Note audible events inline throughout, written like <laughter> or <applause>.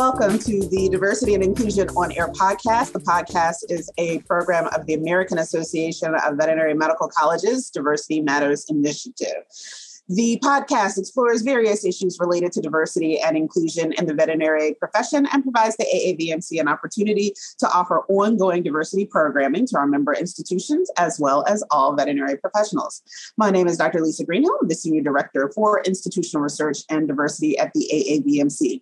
Welcome to the Diversity and Inclusion on Air podcast. The podcast is a program of the American Association of Veterinary Medical Colleges Diversity Matters Initiative. The podcast explores various issues related to diversity and inclusion in the veterinary profession and provides the AAVMC an opportunity to offer ongoing diversity programming to our member institutions as well as all veterinary professionals. My name is Dr. Lisa Greenhill, I'm the Senior Director for Institutional Research and Diversity at the AAVMC.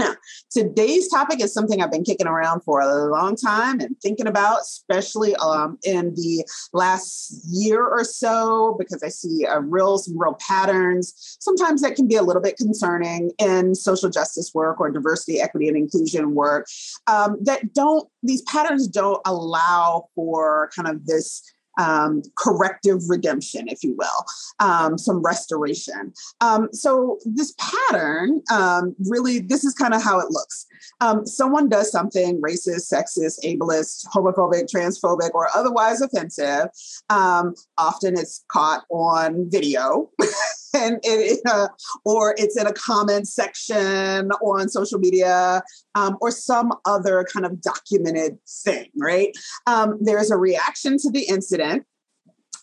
Now, today's topic is something I've been kicking around for a long time and thinking about, especially um, in the last year or so, because I see a real some real patterns. Sometimes that can be a little bit concerning in social justice work or diversity, equity, and inclusion work. Um, that don't these patterns don't allow for kind of this um, corrective redemption, if you will, um, some restoration. Um, so this pattern um, really, this is kind of how it looks. Um, someone does something racist, sexist, ableist, homophobic, transphobic, or otherwise offensive. Um, often it's caught on video. <laughs> <laughs> and it, uh, or it's in a comment section or on social media um, or some other kind of documented thing, right? Um, there's a reaction to the incident.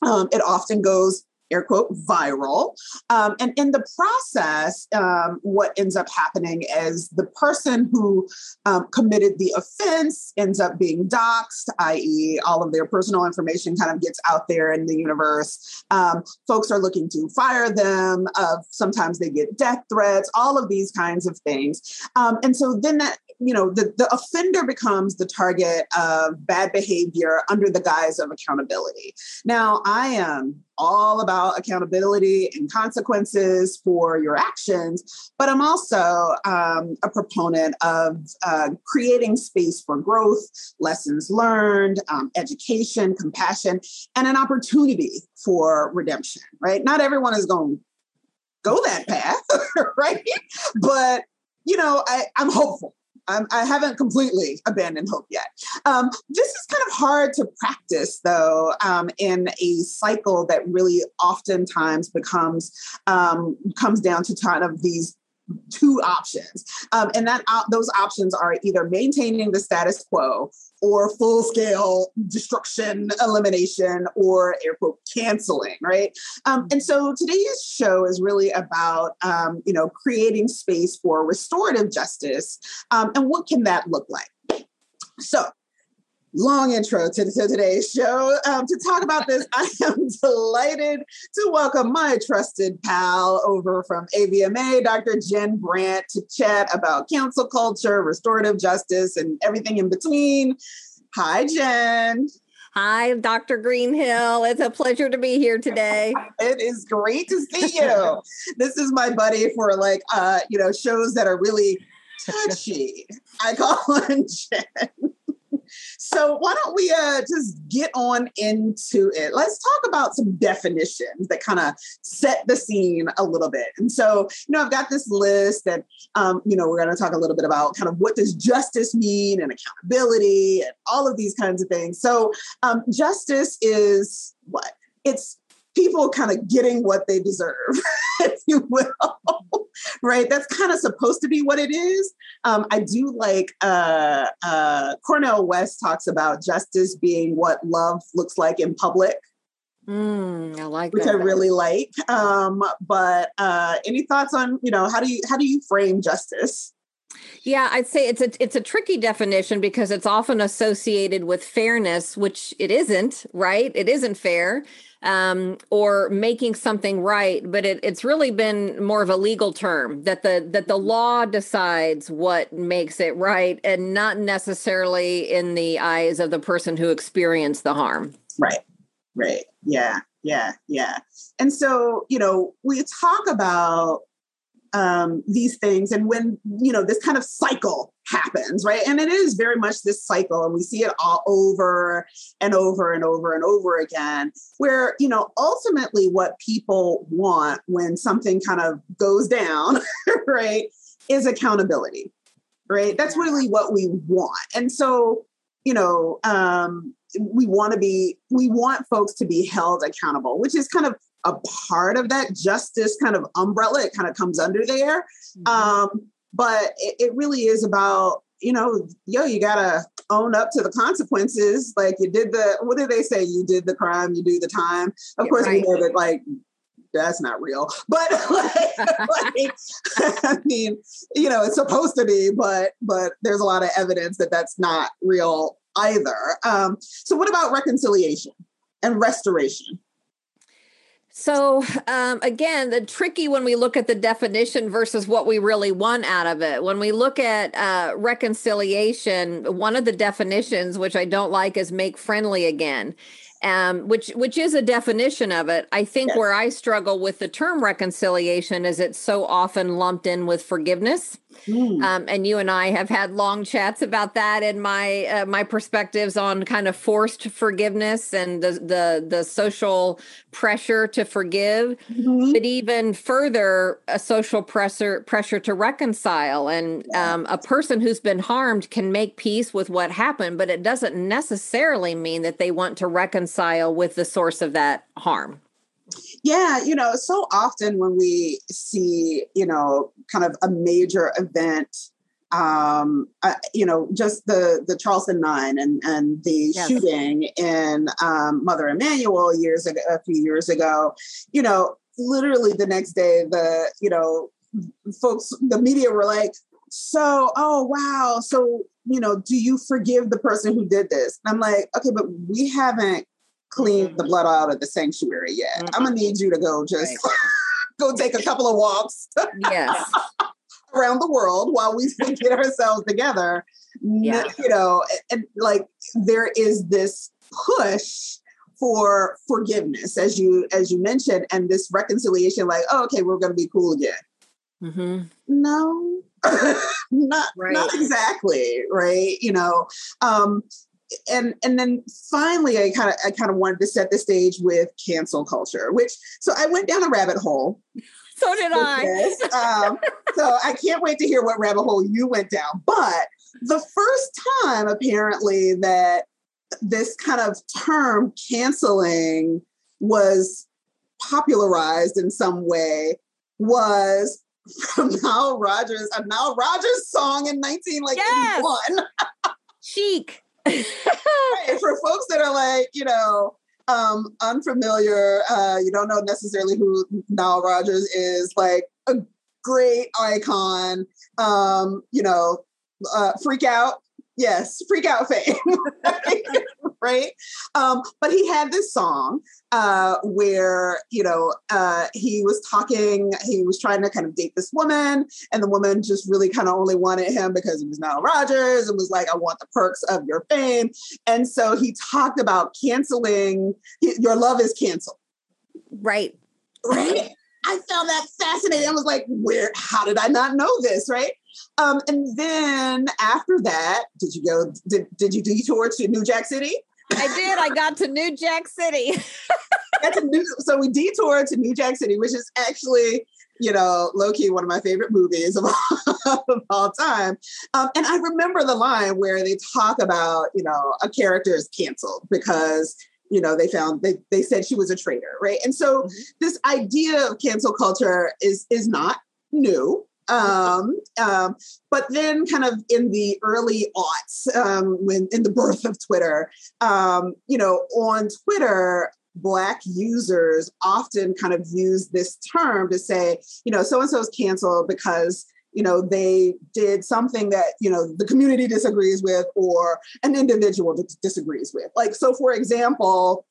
Um, it often goes air quote viral. Um, and in the process, um, what ends up happening is the person who um, committed the offense ends up being doxxed, i.e., all of their personal information kind of gets out there in the universe. Um, folks are looking to fire them. Uh, sometimes they get death threats, all of these kinds of things. Um, and so then that you know the, the offender becomes the target of bad behavior under the guise of accountability now i am all about accountability and consequences for your actions but i'm also um, a proponent of uh, creating space for growth lessons learned um, education compassion and an opportunity for redemption right? Not everyone is going to go that path <laughs> right? But you know I, i'm hopeful I'm, I have not completely abandoned hope yet. Um, this is kind of hard to practice, though, um, in a cycle that really oftentimes becomes um, comes down to kind of these two options, um, and that uh, those options are either maintaining the status quo or full scale destruction, elimination, or air quote canceling, right? Um, and so today's show is really about um, you know creating space for restorative justice, um, and what can that look like? So long intro to, to today's show. Um, to talk about this, <laughs> I am delighted to welcome my trusted pal over from AVMA, Dr. Jen Brandt, to chat about cancel culture, restorative justice, and everything in between. Hi, Jen. Hi, Dr. Greenhill. It's a pleasure to be here today. it is great to see you. <laughs> this is my buddy for like uh, you know, shows that are really touchy. I call him Jen. So why don't we uh, just get on into it? Let's talk about some definitions that kind of set the scene a little bit. And so, you know, I've got this list that, um, you know, we're going to talk a little bit about kind of what does justice mean and accountability and all of these kinds of things. So um, justice is what? It's people kind of getting what they deserve, <laughs> if you will. right? That's kind of supposed to be what it is. Um, I do like uh, uh, Cornel West talks about justice being what love looks like in public. Mm, I like which that. I really like. Um, but uh, any thoughts on you know how do you how do you frame justice? Yeah, I'd say it's a it's a tricky definition because it's often associated with fairness, which it isn't, right? It isn't fair um, or making something right, but it, it's really been more of a legal term that the that the law decides what makes it right, and not necessarily in the eyes of the person who experienced the harm. Right. Right. Yeah. Yeah. Yeah. And so, you know, we talk about um, these things and when you know this kind of cycle happens right? And it is very much this cycle and we see it all over and over and over and over again where you know ultimately what people want when something kind of goes down <laughs> right is accountability right? That's really what we want. And so you know um we want to be we want folks to be held accountable which is kind of a part of that justice kind of umbrella. It kind of comes under there. Mm-hmm. Um, but it, it really is about you know, yo, you gotta own up to the consequences. Like you did the what did they say? You did the crime, you do the time. Of yeah, course, right. we know that like that's not real. But like, <laughs> like, I mean, you know, it's supposed to be, but but there's a lot of evidence that that's not real either. Um, so, what about reconciliation and restoration? So um, again, the tricky when we look at the definition versus what we really want out of it. When we look at uh, reconciliation, one of the definitions, which I don't like, is make friendly again um, which which is a definition of it. I think yes. where I struggle with the term reconciliation is it's so often lumped in with forgiveness. Mm. Um, and you and I have had long chats about that and my uh, my perspectives on kind of forced forgiveness and the the the social pressure to forgive, mm-hmm. but even further a social pressure pressure to reconcile. And um, a person who's been harmed can make peace with what happened, but it doesn't necessarily mean that they want to reconcile with the source of that harm. Yeah, you know, so often when we see, you know, kind of a major event, um, uh, you know, just the the Charleston Nine and and the yes. shooting in um, Mother Emanuel years ago, a few years ago, you know, literally the next day, the you know, folks, the media were like, so, oh wow, so you know, do you forgive the person who did this? And I'm like, okay, but we haven't clean the blood out of the sanctuary yet. Mm-hmm. I'm gonna need you to go just right. <laughs> go take a couple of walks. Yes. <laughs> around the world while we <laughs> get ourselves together. Yeah. You know, and, and like there is this push for forgiveness as you as you mentioned and this reconciliation like oh, okay we're going to be cool again mm-hmm. no not right. not exactly right you know um and and then finally i kind of i kind of wanted to set the stage with cancel culture which so i went down a rabbit hole so did i um, so i can't wait to hear what rabbit hole you went down but the first time apparently that this kind of term canceling was popularized in some way was from Nile Rodgers, a Nile Rodgers song in 1981. Yes. Chic right, for folks that are like, you know, um, unfamiliar, uh, you don't know necessarily who Nile Rodgers is, like a great icon, um, you know, uh, freak out. Yes, freak out fame. <laughs> right? Um, but he had this song uh, where, you know, uh, he was talking, he was trying to kind of date this woman, and the woman just really kind of only wanted him because he was Nile Rodgers and was like, I want the perks of your fame. And so he talked about canceling, your love is canceled. Right. Right. I found that fascinating. I was like, where, how did I not know this? Right. Um, and then after that, did you go, did, did you detour to New Jack City? I did. I got to New Jack City. <laughs> new, so we detoured to New Jack City, which is actually, you know, low key one of my favorite movies of all, <laughs> of all time. Um, and I remember the line where they talk about, you know, a character is canceled because you know they found they, they said she was a traitor right and so mm-hmm. this idea of cancel culture is is not new um, um, but then, kind of in the early aughts, um, when in the birth of Twitter, um, you know, on Twitter, Black users often kind of use this term to say, you know, so and so is canceled because you know they did something that you know the community disagrees with or an individual disagrees with. Like, so for example,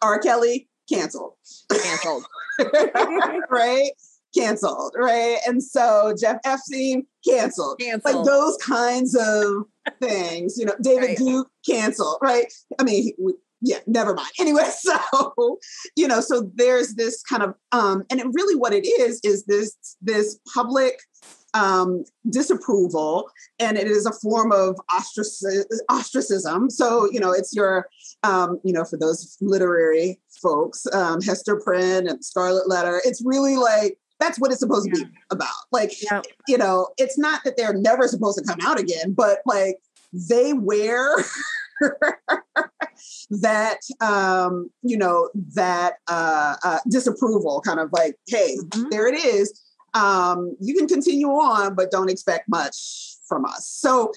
R. Kelly canceled. Canceled. <laughs> right? Canceled, right? And so Jeff Epstein canceled. canceled. Like those kinds of things, you know, David right. Duke canceled, right? I mean, we, yeah, never mind. <laughs> Anyway, so you know, so there's this kind of um, and it really what it is is this this public um, disapproval, and it is a form of ostracism. So, you know, it's your, um, you know, for those literary folks, um, Hester Prynne and Scarlet Letter, it's really like that's what it's supposed yeah. to be about. Like, yeah. you know, it's not that they're never supposed to come out again, but like they wear <laughs> that um, you know, that uh, uh disapproval kind of like, hey, mm-hmm. there it is. um, you can continue on, but don't expect much from us. So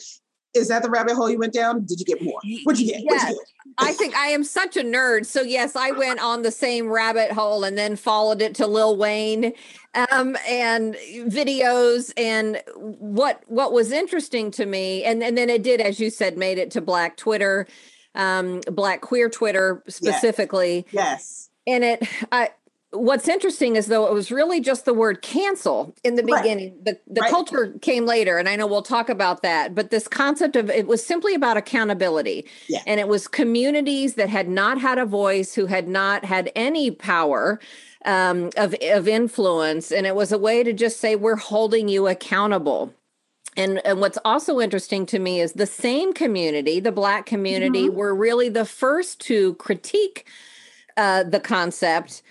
is that the rabbit hole you went down? Did you get more? What'd you get? Yes. You get? I think I am such a nerd. So yes, I went on the same rabbit hole and then followed it to Lil Wayne um, and videos. And what what was interesting to me, and, and then it did, as you said, made it to Black Twitter, um, Black queer Twitter specifically. Yes. yes. And it, I, what's interesting is though it was really just the word cancel in the right. beginning the, the right. culture came later and i know we'll talk about that but this concept of it was simply about accountability yeah. and it was communities that had not had a voice who had not had any power um, of, of influence and it was a way to just say we're holding you accountable and, and what's also interesting to me is the same community the black community mm-hmm. were really the first to critique uh, the concept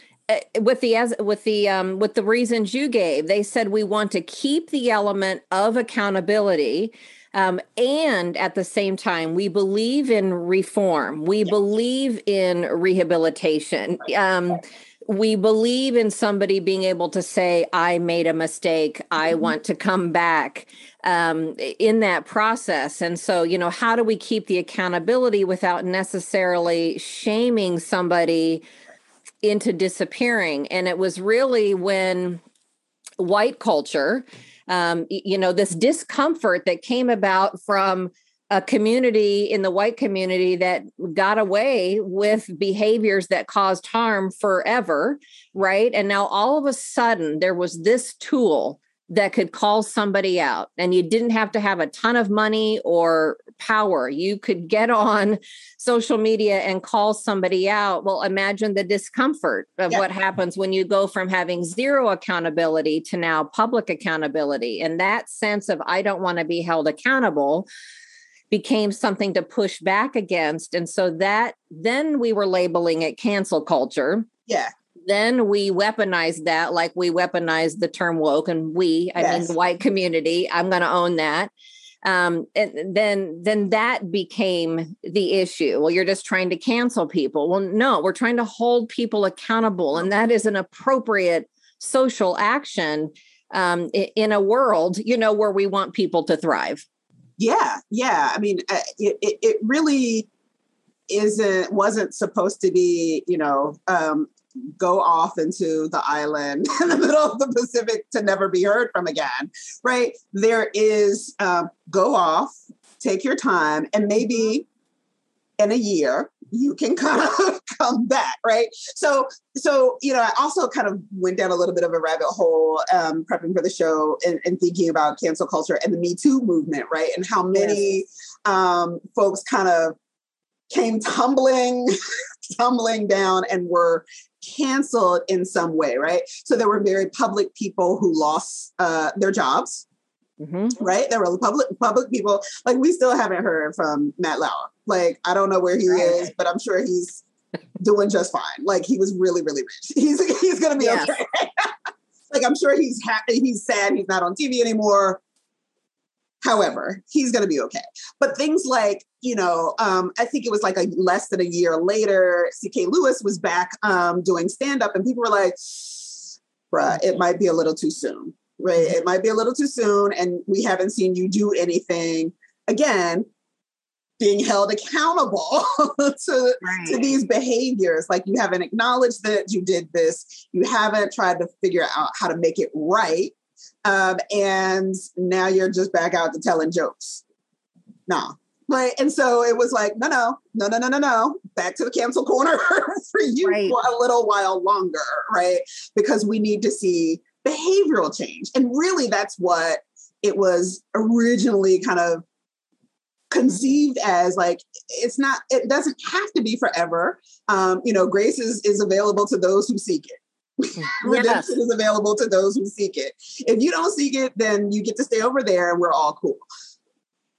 with the as with the um with the reasons you gave they said we want to keep the element of accountability um, and at the same time we believe in reform. We believe in rehabilitation. Um, we believe in somebody being able to say i made a mistake. I mm-hmm. want to come back um, in that process. And so you know how do we keep the accountability without necessarily shaming somebody into disappearing. And it was really when white culture, um, you know, this discomfort that came about from a community in the white community that got away with behaviors that caused harm forever, right? And now all of a sudden there was this tool that could call somebody out and you didn't have to have a ton of money or power. You could get on social media and call somebody out. Well imagine the discomfort of yeah. what happens when you go from having zero accountability to now public accountability and that sense of i don't want to be held accountable became something to push back against and so that then we were labeling it cancel culture. Yeah then we weaponize that like we weaponize the term woke and we i yes. mean the white community. I'm going to own that. Um, and then then that became the issue. Well you're just trying to cancel people. Well no we're trying to hold people accountable and that is an appropriate social action um, in a world you know where we want people to thrive. Yeah yeah. I mean uh, it, it, it really isn't wasn't supposed to be you know um, go off into the island <laughs> in the middle of the Pacific to never be heard from again, right? There is um, go off, take your time, and maybe in a year you can <laughs> kind of come back, right? So, so you know, I also kind of went down a little bit of a rabbit hole um, prepping for the show and, and, thinking about cancel culture and the Me Too movement, right? And how many yes. um, folks kind of came tumbling <laughs> tumbling down and were canceled in some way, right? So there were very public people who lost uh, their jobs, mm-hmm. right? There were public public people. Like we still haven't heard from Matt Lauer. Like I don't know where he right. is, but I'm sure he's doing just fine. Like he was really really rich. <laughs> He's he's gonna be yes. okay. <laughs> like I'm sure he's happy. He's sad. He's not on TV anymore. However, he's going to be okay. But things like, you know, um, I think it was like a less than a year later, CK Louis was back um, doing stand up, and people were like, bruh, it might be a little too soon, right? It might be a little too soon, and we haven't seen you do anything. Again, being held accountable <laughs> to, right. to these behaviors. Like you haven't acknowledged that you did this, you haven't tried to figure out how to make it right um, and now you're just back out to telling jokes. Nah. Right. And so it was like, no, no, no, no, no, no, no. Back to the cancel corner <laughs> for you right. for a little while longer, right? Because we need to see behavioral change. And really that's what it was originally kind of conceived as like it's not it doesn't have to be forever um, you know grace is is available to those who seek it <laughs> Redemption yes. is available to those who seek it. If you don't seek it, then you get to stay over there and we're all cool.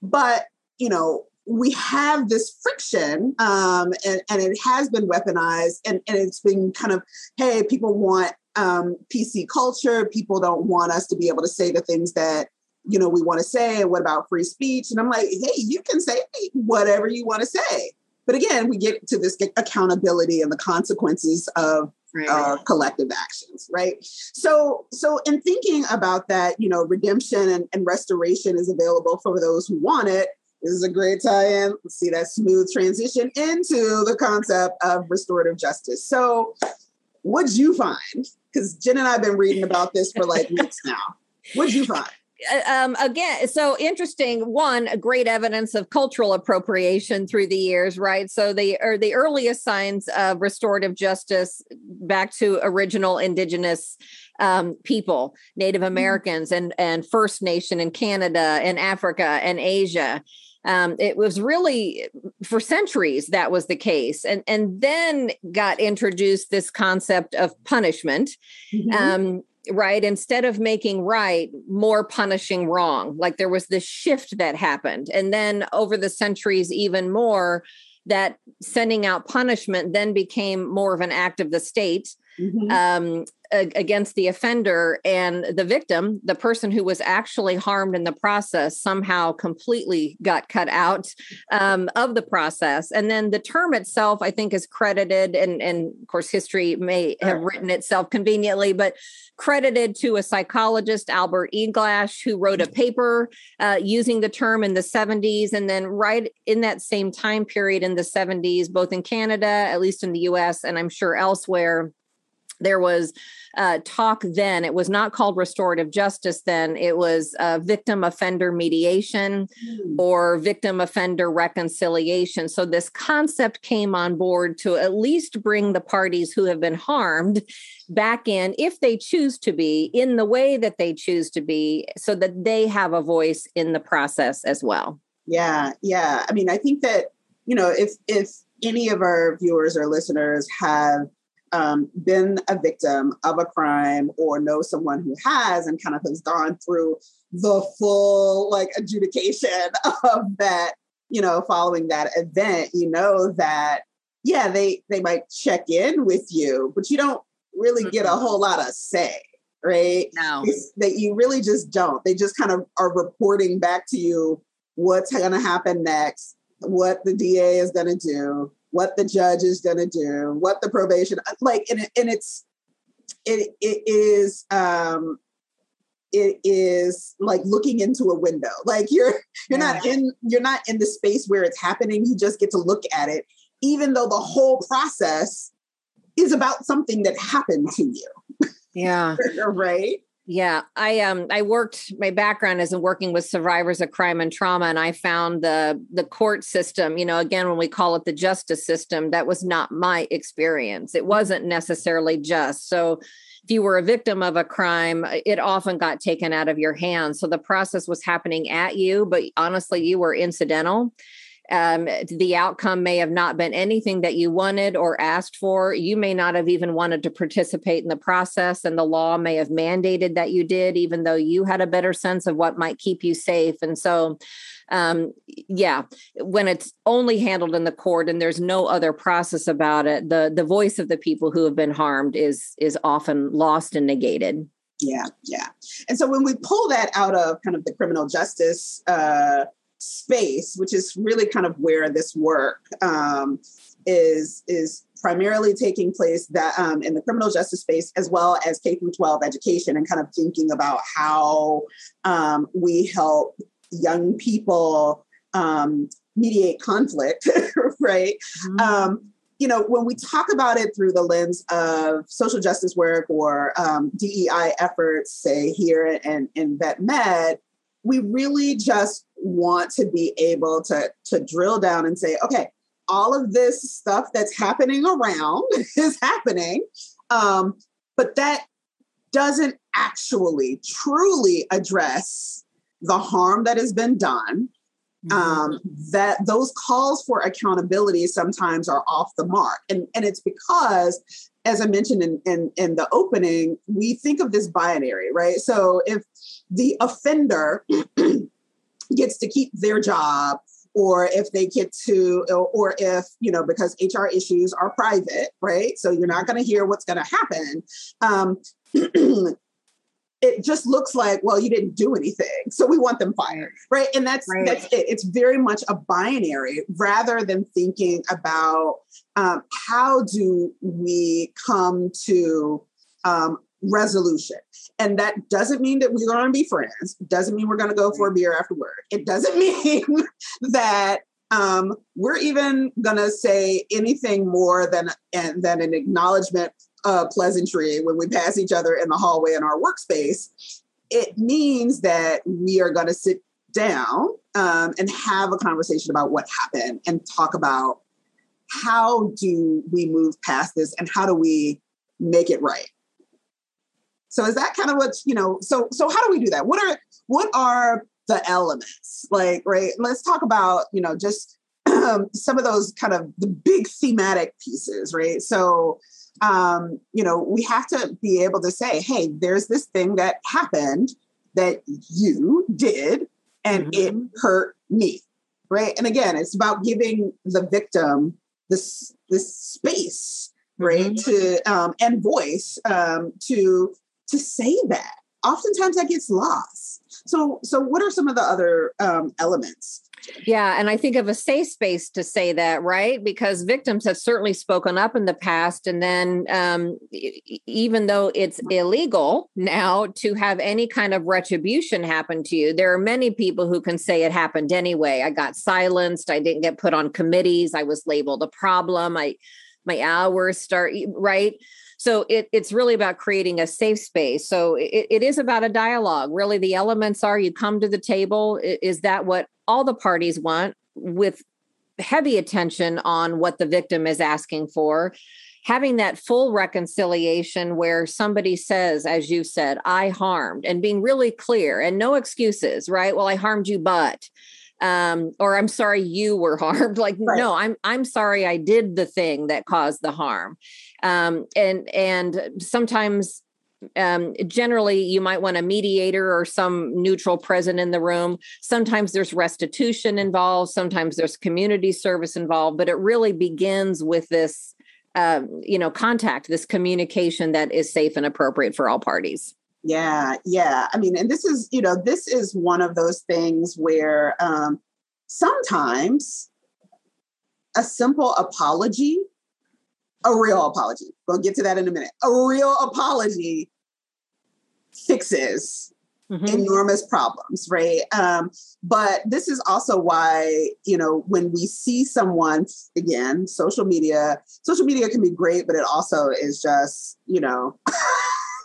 But, you know, we have this friction um, and, and it has been weaponized and, and it's been kind of, hey, people want um, PC culture. People don't want us to be able to say the things that, you know, we want to say. And what about free speech? And I'm like, hey, you can say whatever you want to say. But again, we get to this accountability and the consequences of right. uh, collective actions, right? So, so in thinking about that, you know, redemption and, and restoration is available for those who want it. This is a great tie-in. Let's see that smooth transition into the concept of restorative justice. So, what'd you find? Because Jen and I have been reading about this for like weeks now. What'd you find? Uh, um, again, so interesting. One, great evidence of cultural appropriation through the years, right? So the or the earliest signs of restorative justice back to original indigenous um, people, Native mm-hmm. Americans, and and First Nation in Canada and Africa and Asia. Um, it was really for centuries that was the case and and then got introduced this concept of punishment mm-hmm. um, right? Instead of making right more punishing wrong. Like there was this shift that happened. And then over the centuries even more that sending out punishment then became more of an act of the state. Mm-hmm. um, against the offender and the victim, the person who was actually harmed in the process, somehow completely got cut out um, of the process. And then the term itself, I think, is credited, and, and of course, history may have written itself conveniently, but credited to a psychologist, Albert Eglash, who wrote a paper uh, using the term in the 70s. And then, right in that same time period in the 70s, both in Canada, at least in the US, and I'm sure elsewhere, there was uh, talk then. It was not called restorative justice then. It was uh, victim offender mediation mm. or victim offender reconciliation. So this concept came on board to at least bring the parties who have been harmed back in, if they choose to be, in the way that they choose to be, so that they have a voice in the process as well. Yeah, yeah. I mean, I think that you know, if if any of our viewers or listeners have um, been a victim of a crime or know someone who has and kind of has gone through the full like adjudication <laughs> of that, you know, following that event, you know that yeah, they they might check in with you, but you don't really mm-hmm. get a whole lot of say, right? No. It's, that you really just don't. They just kind of are reporting back to you what's going to happen next, what the DA is going to do, what the judge is going to do, what the probation like, and, it, and it's it it is um it is like looking into a window. Like you're you're yeah. not in you're not in the space where it's happening. You just get to look at it, even though the whole process is about something that happened to you. Yeah. <laughs> right. Yeah, I um I worked my background is in working with survivors of crime and trauma and I found the the court system, you know, again when we call it the justice system, that was not my experience. It wasn't necessarily just. So if you were a victim of a crime, it often got taken out of your hands. So the process was happening at you, but honestly you were incidental um, the outcome may have not been anything that you wanted or asked for. You may not have even wanted to participate in the process, and the law may have mandated that you did, even though you had a better sense of what might keep you safe. And so, um, yeah, when it's only handled in the court and there's no other process about it, the the voice of the people who have been harmed is is often lost and negated. Yeah, yeah. And so when we pull that out of kind of the criminal justice uh, space, which is really kind of where this work um, is is primarily taking place that um, in the criminal justice space as well as K through 12 education and kind of thinking about how um, we help young people um, mediate conflict, <laughs> right? Mm-hmm. Um, you know, when we talk about it through the lens of social justice work or um, DEI efforts, say here in, in Vet Med, we really just want to be able to, to drill down and say, okay, all of this stuff that's happening around <laughs> is happening. Um, but that doesn't actually truly address the harm that has been done. Mm-hmm. Um, that those calls for accountability sometimes are off the mark. And, and it's because, as I mentioned in, in, in the opening, we think of this binary, right? So if the offender <clears throat> gets to keep their job or if they get to or if you know because hr issues are private right so you're not going to hear what's going to happen um, <clears throat> it just looks like well you didn't do anything so we want them fired right? And that's right. that's it. It's very much a binary rather than thinking about um, how do we come to um, resolution? And that doesn't mean that we're going to be friends doesn't mean we're going to go for a beer afterward. It doesn't <laughs> mean that um, we're even going to say anything more than, and, than an acknowledgement uh, pleasantry when we pass each other in the hallway in our workspace. It means that we are going to sit down um, and have a conversation about what happened and talk about how do we move past this and how do we make it right. So is that kind of what you know so so how do we do that? What are what are the elements? Like right let's talk about you know just <clears throat> some of those kind of the big thematic pieces right? So um, you know we have to be able to say hey there's this thing that happened that you did and mm-hmm. it hurt me right and again it's about giving the victim this this space right mm-hmm. to um, and voice um, to to say that oftentimes that gets lost so, so what are some of the other um, elements? Yeah, and I think of a safe space to say that, right? Because victims have certainly spoken up in the past, and then um, even though it's illegal now to have any kind of retribution happen to you, there are many people who can say it happened anyway. I got silenced. I didn't get put on committees. I was labeled a problem. I my hours start right so it, it's really about creating a safe space. So it, it is about a dialogue. Really, the elements are you come to the table. Is that what all the parties want with heavy attention on what the victim is asking for? Having that full reconciliation where somebody says, as you said, I harmed, and being really clear and no excuses, right? Well, I harmed you, but um or i'm sorry you were <laughs> harmed like right. no i'm i'm sorry i did the thing that caused the harm um, and and sometimes um, generally you might want a mediator or some neutral present in the room. Sometimes there's restitution involved sometimes there's community service involved but it really begins with this um, you know contact this communication that is safe and appropriate for all parties. Yeah yeah. I mean and this is you know this is one of those things where um, sometimes a simple apology a real apology. We'll get to that in a minute. A real apology fixes mm-hmm. enormous problems, right? Um, but this is also why, you know, when we see someone, again, social media, social media can be great, but it also is just, you know, <laughs>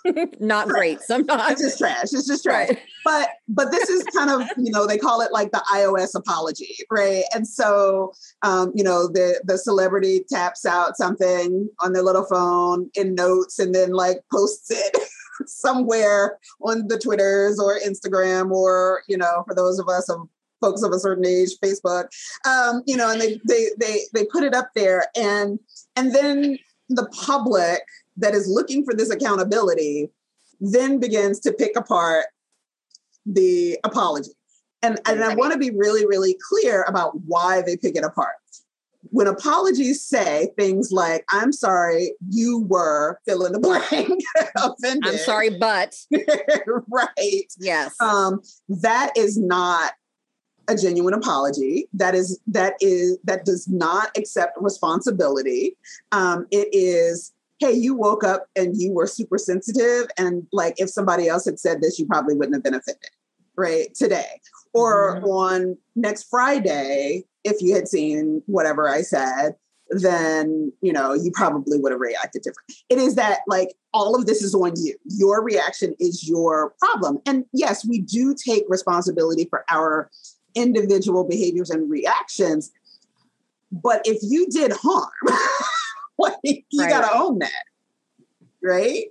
<laughs> not great sometimes. It's just trash. It's just trash. Right. But but this is kind of you know they call it like the iOS apology, right? And so um, you know the the celebrity taps out something on their little phone in notes and then like posts it <laughs> somewhere on the Twitters or Instagram or you know for those of us of folks of a certain age, Facebook, um, you know, and they they they they put it up there and and then the public that is looking for this accountability then begins to pick apart the apology. And, and I want to be really, really clear about why they pick it apart. When apologies say things like, I'm sorry, you were fill in the blank <laughs> offended. I'm sorry, but. <laughs> right. Yes. Um, that is not a genuine apology that is that is that does not accept responsibility um, it is hey, you woke up and you were super sensitive. And like if somebody else had said this, you probably wouldn't have been offended, right? Today. Or mm-hmm. on next Friday, if you had seen whatever I said, then you know you probably would have reacted different it is that like all of this is on you your reaction is your problem and yes we do take responsibility for our individual behaviors and reactions but if you did harm <laughs> <laughs> like you right. gotta own that right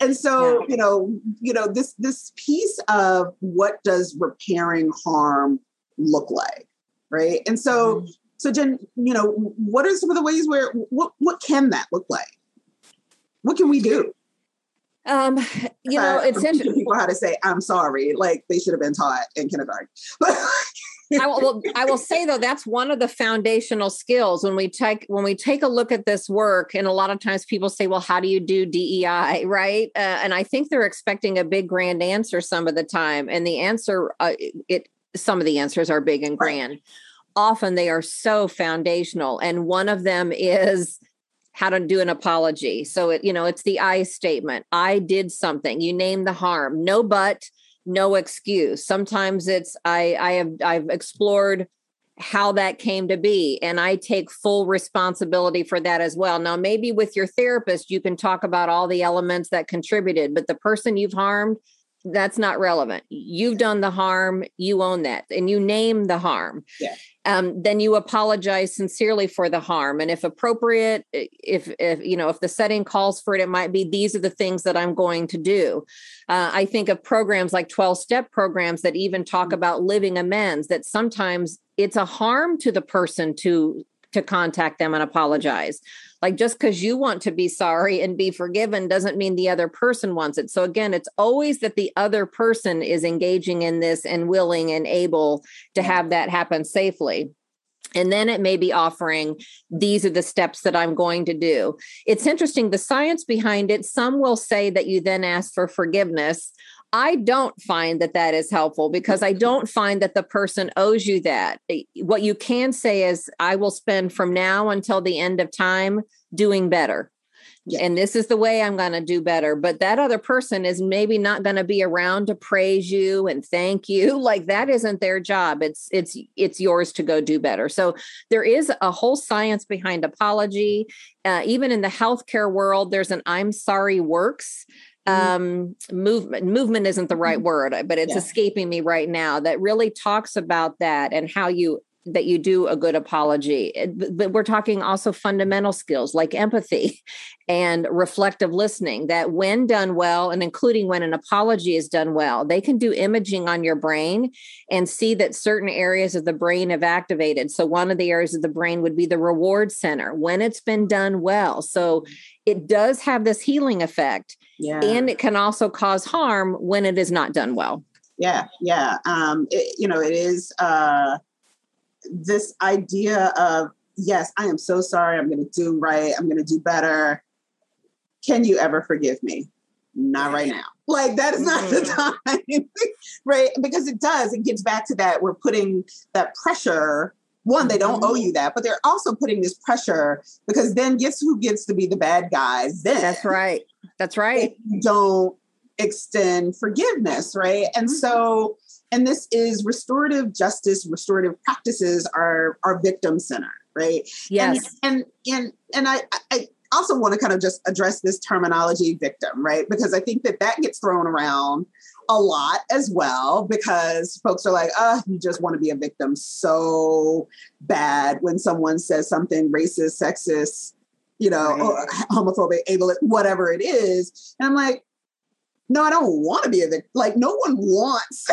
and so yeah. you know you know this this piece of what does repairing harm look like right and so mm-hmm. so jen you know what are some of the ways where what what can that look like what can we do um you know uh, it's <laughs> interesting people how to say i'm sorry like they should have been taught in kindergarten <laughs> I will, I will say though that's one of the foundational skills when we take when we take a look at this work, and a lot of times people say, "Well, how do you do DEI?" Right? Uh, and I think they're expecting a big grand answer some of the time, and the answer uh, it some of the answers are big and grand. Right. Often they are so foundational, and one of them is how to do an apology. So it you know it's the I statement. I did something. You name the harm. No but no excuse. Sometimes it's I I have I've explored how that came to be and I take full responsibility for that as well. Now maybe with your therapist you can talk about all the elements that contributed, but the person you've harmed that's not relevant. You've done the harm, you own that, and you name the harm. Yeah. Um, then you apologize sincerely for the harm, and if appropriate, if if you know if the setting calls for it, it might be these are the things that I'm going to do. Uh, I think of programs like 12 step programs that even talk mm-hmm. about living amends. That sometimes it's a harm to the person to to contact them and apologize. Like just because you want to be sorry and be forgiven doesn't mean the other person wants it. So again, it's always that the other person is engaging in this and willing and able to have that happen safely. And then it may be offering, these are the steps that I'm going to do. It's interesting, the science behind it. Some will say that you then ask for forgiveness. I don't find that that is helpful because I don't find that the person owes you that. What you can say is, I will spend from now until the end of time doing better. Yeah. And this is the way I'm going to do better. But that other person is maybe not going to be around to praise you and thank you. <laughs> Like that isn't their job. It's it's it's yours to go do better. So there is a whole science behind apology. Uh, even in the healthcare world, there's an "I'm sorry" works. Um movement movement isn't the right mm-hmm. word but it's yeah. escaping me right now that really talks about that and how you that you do a good apology. But we're talking also fundamental skills like empathy <laughs> and reflective listening that when done well, and including when an apology is done well, they can do imaging on your brain and see that certain areas of the brain have activated. So, one of the areas of the brain would be the reward center when it's been done well. So, it does have this healing effect. Yeah. And it can also cause harm when it is not done well. Yeah, yeah. Um, it, you know, it is uh this idea of yes i am so sorry i'm going to do right i'm going to do better. Can you ever forgive me? Not right now. Like that is not mm-hmm. the time <laughs> right? Because it does it gets back to that we're putting that pressure. One they don't mm-hmm. owe you that but they're also putting this pressure because then guess who gets to be the bad guys then? That's right. That's right. Don't extend forgiveness right? And mm-hmm. so and this is restorative justice, restorative practices are are victim centered, right? Yes. And and and, and I, I also want to kind of just address this terminology victim, right? Because I think that that gets thrown around a lot as well because folks are like, oh, you just want to be a victim so bad when someone says something racist, sexist, you know, right. homophobic, ableist, whatever it is. And I'm like, no, I don't want to be a victim. Like, no one wants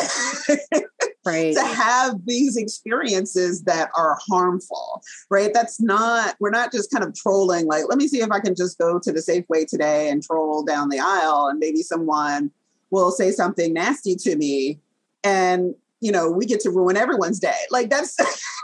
<laughs> right. to have these experiences that are harmful, right? That's not, we're not just kind of trolling, like, let me see if I can just go to the Safeway today and troll down the aisle and maybe someone will say something nasty to me. And, you know, we get to ruin everyone's day. Like, that's,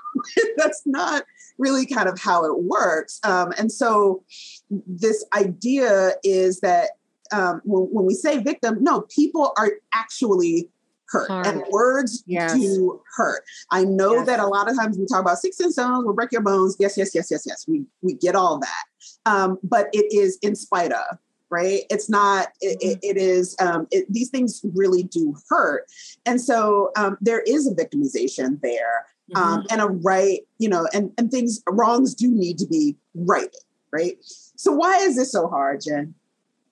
<laughs> that's not really kind of how it works. Um, and so, this idea is that um, when, when, we say victim, no, people are actually hurt, Hard. and words yes. do hurt. I know yes. that a lot of times we talk about six and stones will break your bones. Yes, yes, yes, yes, yes. We we get all that, um, but it is in spite of. Right? It's not. It, mm-hmm. it, it is. Um, it, these things really do hurt, and so um, there is a victimization there, um, mm-hmm. and a right. You know, and and things wrongs do need to be righted. Right. So why is this so hard, Jen?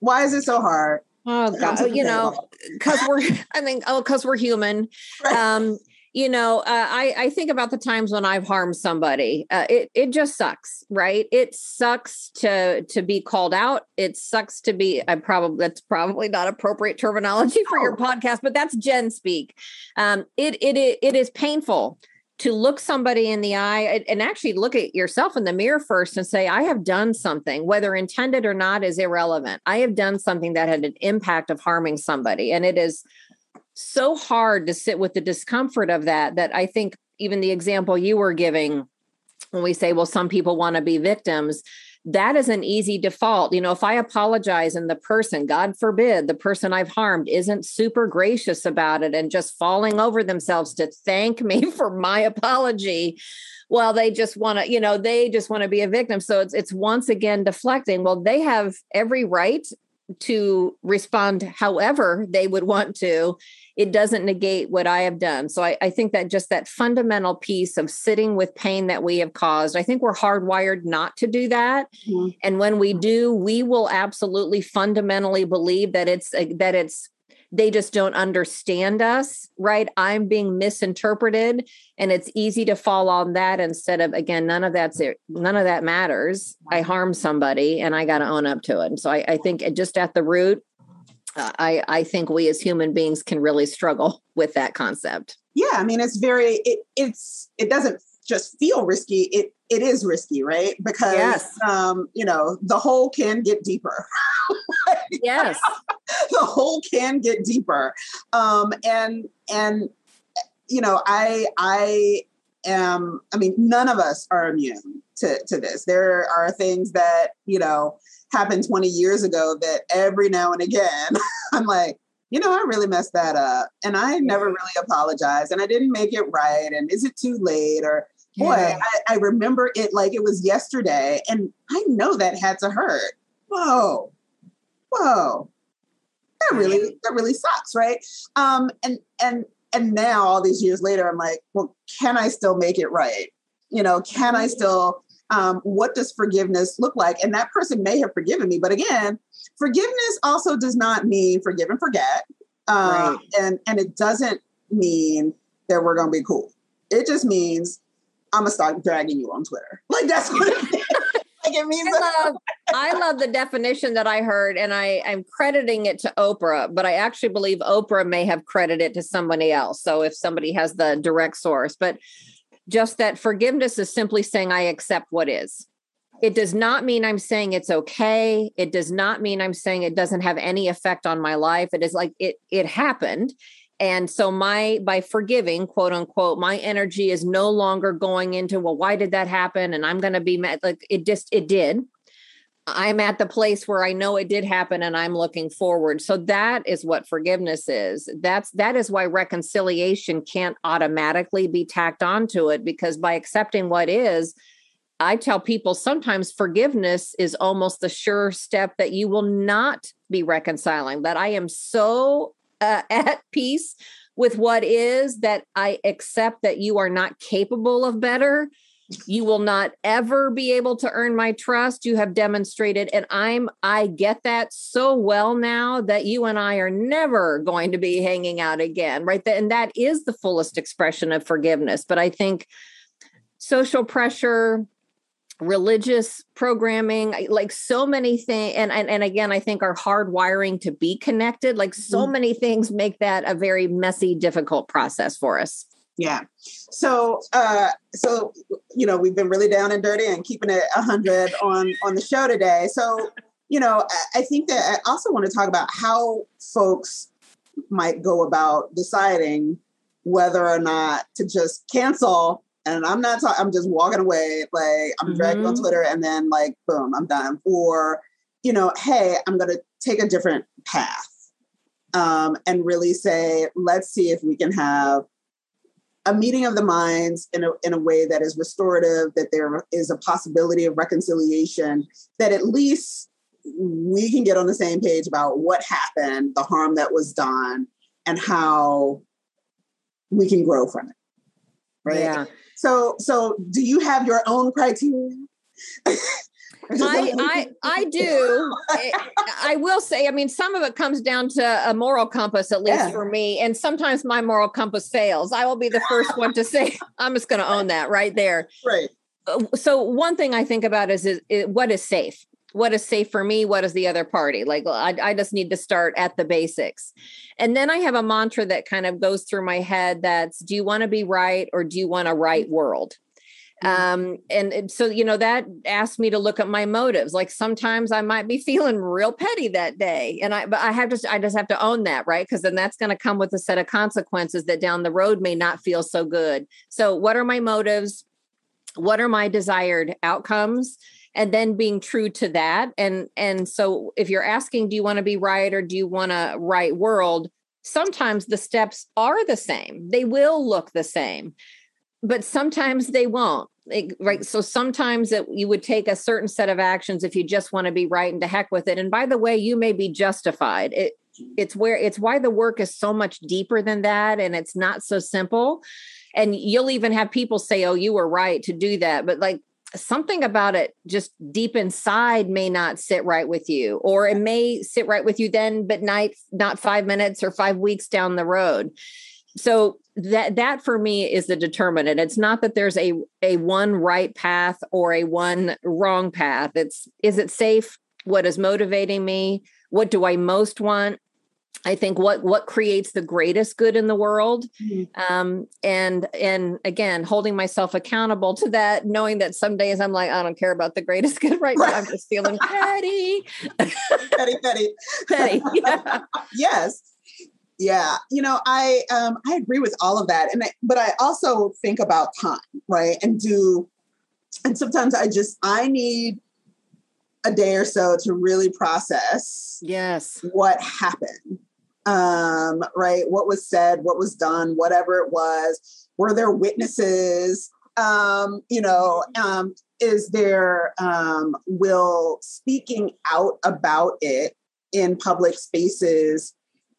Why is it so hard? Oh God, you know, because we're <laughs> I think oh, because we're human. <laughs> Right. Um, you know, uh, I I think about the times when I've harmed somebody. Uh, it it just sucks, right? It sucks to to be called out. It sucks to be. I probably that's probably not appropriate terminology for your podcast, but that's Jen speak. Um, it it it is painful to look somebody in the eye and actually look at yourself in the mirror first and say, I have done something, whether intended or not, is irrelevant. I have done something that had an impact of harming somebody. And it is so hard to sit with the discomfort of that, that I think even the example you were giving when we say, well, some people want to be victims, that is an easy default. You know, if I apologize and the person, God forbid, the person I've harmed isn't super gracious about it and just falling over themselves to thank <laughs> me for my apology, well, they just want to, you know, they just want to be a victim. So it's it's once again deflecting. Well, they have every right to respond however they would want to it doesn't negate what i have done so I, I, think that just that fundamental piece of sitting with pain that we have caused i think we're hardwired not to do that mm-hmm. and when we do we will absolutely fundamentally believe that it's that it's they just don't understand us, right? I'm being misinterpreted and it's easy to fall on that instead of again, none of that's it. None of that matters. I harm somebody and I got to own up to it. And so I, I think just at the root, uh, I, I think we as human beings can really struggle with that concept. Yeah, I mean, it's very it, it's it doesn't just feel risky. It it is risky, right? Because yes. um, you know, the hole can get deeper. <laughs> yes. the hole can get deeper. Um, and and you know, I I am, I mean, none of us are immune to, to this. There are things that, you know, happened 20 years ago that every now and again <laughs> I'm like, you know, I really messed that up. And I never really apologized and I didn't make it right. And is it too late? Or boy, yeah. I, I, remember it like it was yesterday. And I know that had to hurt. Whoa, whoa. That really, that really sucks, right? Um, and and and now all these years later, I'm like, well, can I still make it right? You know, can I still um, what does forgiveness look like? And that person may have forgiven me, but again, forgiveness also does not mean forgive and forget. Uh, right. and and it doesn't mean that we're gonna be cool. It just means I'm gonna start dragging you on Twitter. <laughs> Like that's what it means. like it means. I love, I love the definition that I heard, and I I'm crediting it to Oprah, but I actually believe Oprah may have credited it to somebody else. So if somebody has the direct source, but just that forgiveness is simply saying I accept what is. It does not mean I'm saying it's okay. It does not mean I'm saying it doesn't have any effect on my life. It is like it it happened. And so my by forgiving, quote unquote, my energy is no longer going into, well, why did that happen? And I'm gonna be mad. Like it just it did. I'm at the place where I know it did happen and I'm looking forward. So that is what forgiveness is. That's that is why reconciliation can't automatically be tacked onto it because by accepting what is, I tell people sometimes forgiveness is almost the sure step that you will not be reconciling, that I am so uh, <laughs> at peace with what is that I accept that you are not capable of better. You will not ever be able to earn my trust. You have demonstrated, and I'm, I get that so well now that you and I are never going to be hanging out again, right? And that is the fullest expression of forgiveness. But I think social pressure, religious programming like so many things and, and and again i think our hardwiring to be connected like so mm-hmm. many things make that a very messy difficult process for us yeah so uh so you know we've been really down and dirty and keeping it 100 on on the show today so you know i think that i also want to talk about how folks might go about deciding whether or not to just cancel and I'm not talking, I'm just walking away, like I'm mm-hmm. dragged on Twitter and then like, boom, I'm done. Or, you know, hey, I'm going to take a different path um, and really say, let's see if we can have a meeting of the minds in a, in a way that is restorative, that there is a possibility of reconciliation, that at least we can get on the same page about what happened, the harm that was done, and how we can grow from it. Right. Yeah. So, so do you have your own criteria? <laughs> I, I <laughs> I do. I will say, I mean, some of it comes down to a moral compass, at least yeah. for me. And sometimes my moral compass fails. I will be the first one to say, <laughs> I'm just going to own that right there. Right. Uh, so one thing I think about is, is, is what is safe what is safe for me what is the other party like I, I just need to start at the basics and then i have a mantra that kind of goes through my head that's do you want to be right or do you want a right world um and so you know that asked me to look at my motives. Like sometimes i might be feeling real petty that day and i but i have to i just have to own that right? Because then that's going to come with a set of consequences that down the road may not feel so good. So what are my motives? What are my desired outcomes? And then being true to that and and so if you're asking do you want to be right or do you want to right world? Sometimes the steps are the same. They will look the same but sometimes they won't right so sometimes you would take a certain set of actions if you just want to be right and to heck with it and by the way you may be justified it it's where it's why the work is so much deeper than that and it's not so simple and you'll even have people say oh you were right to do that but like something about it just deep inside may not sit right with you or it may sit right with you then but night not 5 minutes or 5 weeks down the road. So that that for me is the determinant. It's not that there's a a one right path or a one wrong path. It's is it safe? What is motivating me? What do i most want? I think what what creates the greatest good in the world? Mm-hmm. um, and and again holding myself accountable to that knowing that some days i'm like i don't care about the greatest <laughs> good right, right. now. I'm just feeling <laughs> petty. Petty petty. <laughs> Petty yeah. yes yeah, you know, I um, I agree with all of that, and I, but I also think about time, right? And do, and sometimes I just I need a day or so to really process. Yes, what happened, um, right? What was said, what was done, whatever it was. Were there witnesses? Um, you know, um, is there um, will speaking out about it in public spaces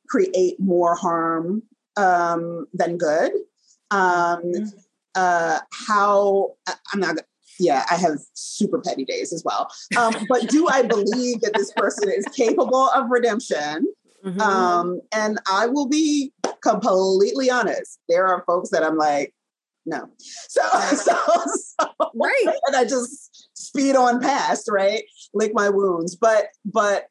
create more harm um, than good. Um, mm-hmm. uh, how I'm not. Yeah, I have super petty days as well. Um, but do I believe that this person is capable of redemption? Mm-hmm. Um, and I will be completely honest. There are folks that I'm like, no. So, <laughs> so, so right. And I just speed on past, right? Lick my wounds. But, but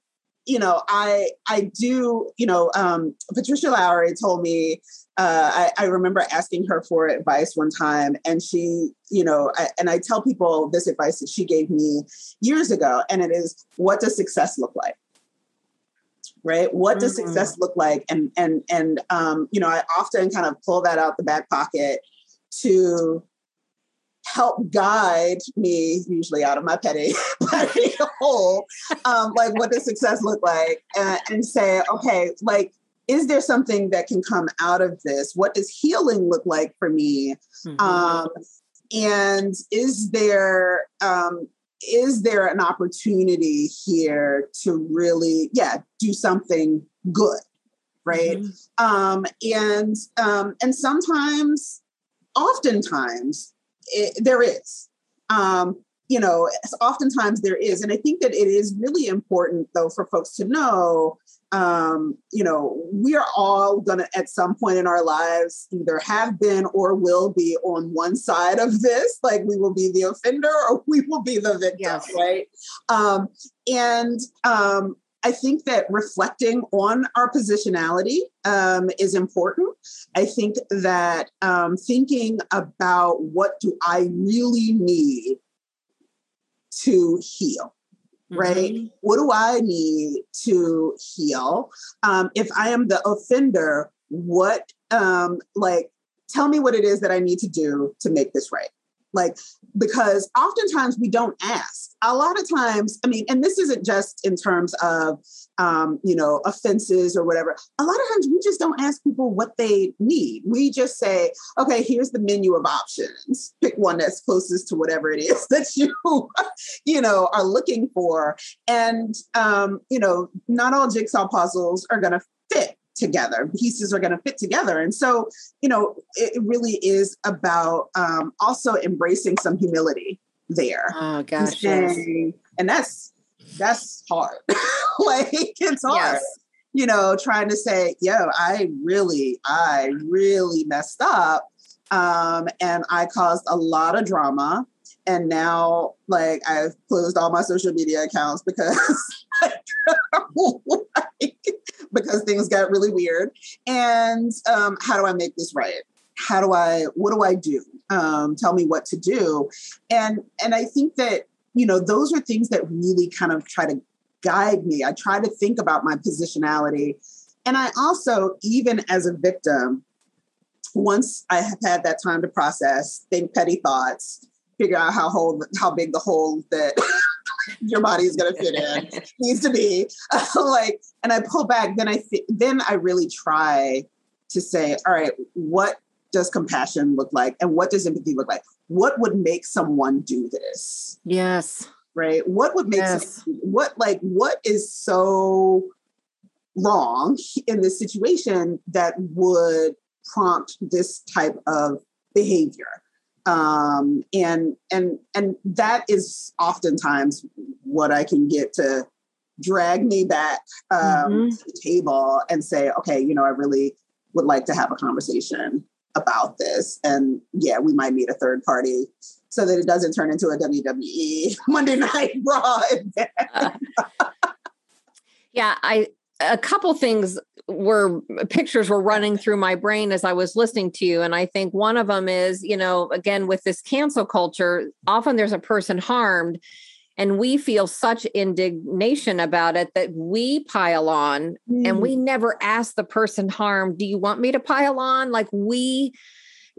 you know, I I do, you know, um, Patricia Lowry told me, uh, I, I, remember asking her for advice one time, and she, you know, I, and I tell people this advice that she gave me years ago, and it is, what does success look like? Right? What does mm-hmm. success look like? And and and um, you know, I often kind of pull that out the back pocket to help guide me, usually out of my petty, <laughs> petty hole, um, like what does success look like, and, and say, okay, like, is there something that can come out of this? What does healing look like for me? Mm-hmm. Um, and is there um, is there an opportunity here to really, yeah, do something good, right? Mm-hmm. Um, and um, and sometimes, oftentimes, it, there is. Um, you know, oftentimes there is. And I think that it is really important, though, for folks to know, um, you know, we are all going to, at some point in our lives, either have been or will be on one side of this. Like we will be the offender or we will be the victim, yes. right? Um, and um, I think that reflecting on our positionality um, is important. I think that um, thinking about what do I really need to heal, right? Mm-hmm. What do I need to heal? Um, if I am the offender, what, um, like, tell me what it is that I need to do to make this right like because oftentimes we don't ask. A lot of times i mean and this isn't just in terms of um, you know offenses or whatever. A lot of times we just don't ask people what they need. We just say okay here's the menu of options. Pick one that's closest to whatever it is <laughs> that you you know are looking for. And um, you know not all jigsaw puzzles are going to together. Pieces are going to fit together. And so you know it really is about um, also embracing some humility there. Oh gosh and, yes. and that's that's hard. <laughs> Like it's hard. Yes. you know trying to say yo i really i really messed up um, and i caused a lot of drama. And now like i've closed all my social media accounts because <laughs> <laughs> like, because things got really weird. And um, how do I make this right? how do I, what do I do? Um, tell me what to do. And, and I think that, you know, those are things that really kind of try to guide me. I try to think about my positionality. And I also, even as a victim, once I have had that time to process, think petty thoughts, figure out how whole, how big the hole that your body is going to fit in <laughs> needs to be <laughs> like, and I pull back, then I th- then I really try to say, all right, what does compassion look like, and what does empathy look like? What would make someone do this? Yes. Right. What would make yes. Someone, what like what is so wrong in this situation that would prompt this type of behavior? Um, and and and that is oftentimes what I can get to drag me back um, mm-hmm. to the table and say, okay, you know, I really would like to have a conversation about this, and yeah, we might need a third party so that it doesn't turn into a WWE <laughs> Monday Night Raw event. uh, <laughs> yeah, I a couple things were pictures were running through my brain as I was listening to you. And I think one of them is, you know, again, with this cancel culture, often there's a person harmed and we feel such indignation about it that we pile on mm. and we mm. never ask the person harmed, do you want me to pile on? Like we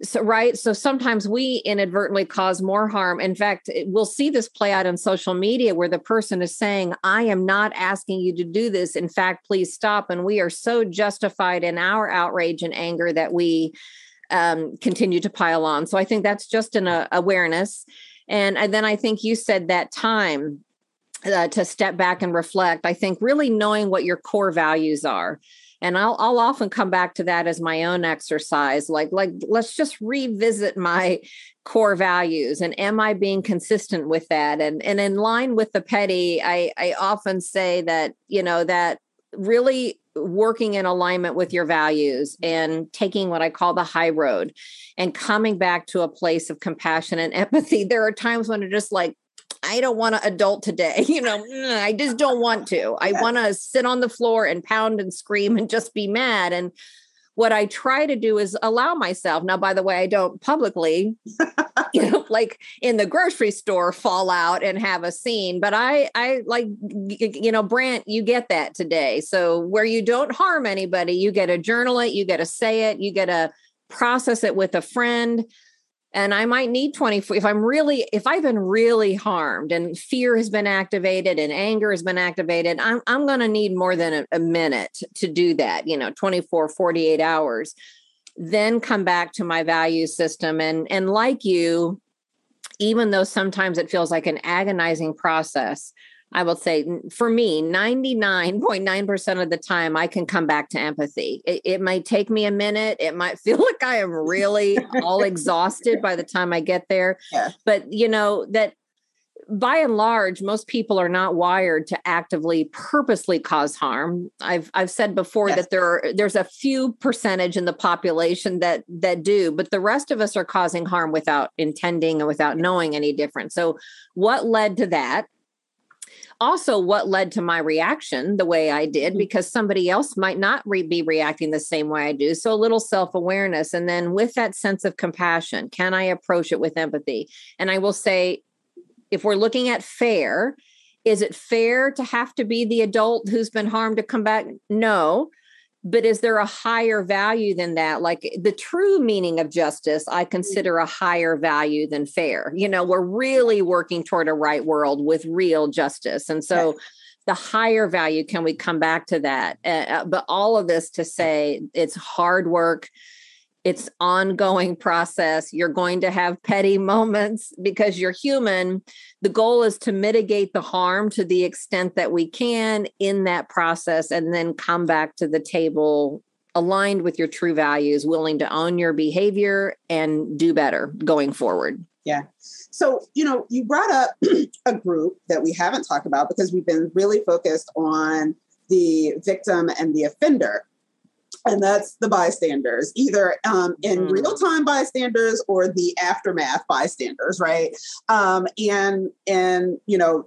so right? So sometimes we inadvertently cause more harm. In fact we'll see this play out on social media where the person is saying i am not asking you to do this. In fact please stop. And we are so justified in our outrage and anger that we um, continue to pile on. So i think that's just an uh, awareness. And, and then i think you said that time uh, to step back and reflect. I think really knowing what your core values are and I'll I'll often come back to that as my own exercise like like let's just revisit my core values and am I being consistent with that? And and in line with the petty I I often say that you know that really working in alignment with your values and taking what I call the high road and coming back to a place of compassion and empathy. <laughs> There are times when it just like I don't want to adult today. <laughs> You know, mm, I just don't want to. <laughs> I want to sit on the floor and pound and scream and just be mad. And what I try to do is allow myself. Now, by the way, I don't publicly, <laughs> you know, like in the grocery store, fall out and have a scene. But I, I like, you know, Brant, you get that today. So where you don't harm anybody, you get to journal it, you get to say it, you get to process it with a friend and I might need 24 if I'm really if I've been really harmed and fear has been activated and anger has been activated I'm I'm going to need more than a, a, minute to do that you know 24 48 hours then come back to my value system. And and like you even though sometimes it feels like an agonizing process I will say for me, 99.9% of the time, I can come back to empathy. It, it, might take me a minute. It might <laughs> feel like I am really all <laughs> exhausted by the time I get there. Yeah. But, you know, that by and large, most people are not wired to actively, purposely cause harm. I've I've said before yes. that there are there's a few percentage in the population that that do, but the rest of us are causing harm without intending and without knowing any different. So, what led to that? Also what led to my reaction the way I did, mm-hmm. because somebody else might not re- be reacting the same way I do. So a little self awareness. And then with that sense of compassion, can I approach it with empathy? And I will say, if we're looking at fair, is it fair to have to be the adult who's been harmed to come back? No but is there a higher value than that? Like the true meaning of justice i mm-hmm. consider a higher value than fair. You know we're really working toward a right world with real justice. And so the higher value can we come back to that? Uh, but all of this to say it's hard work it's ongoing process. You're going to have petty moments because you're human. The goal is to mitigate the harm to the extent that we can in that process and then come back to the table aligned with your true values willing to own your behavior and do better going forward. Yeah. So you know you brought up <clears throat> a group that we haven't talked about because we've been really focused on the victim and the offender and that's the bystanders, either um, in mm. real time bystanders or the aftermath bystanders, right? Um, and and you know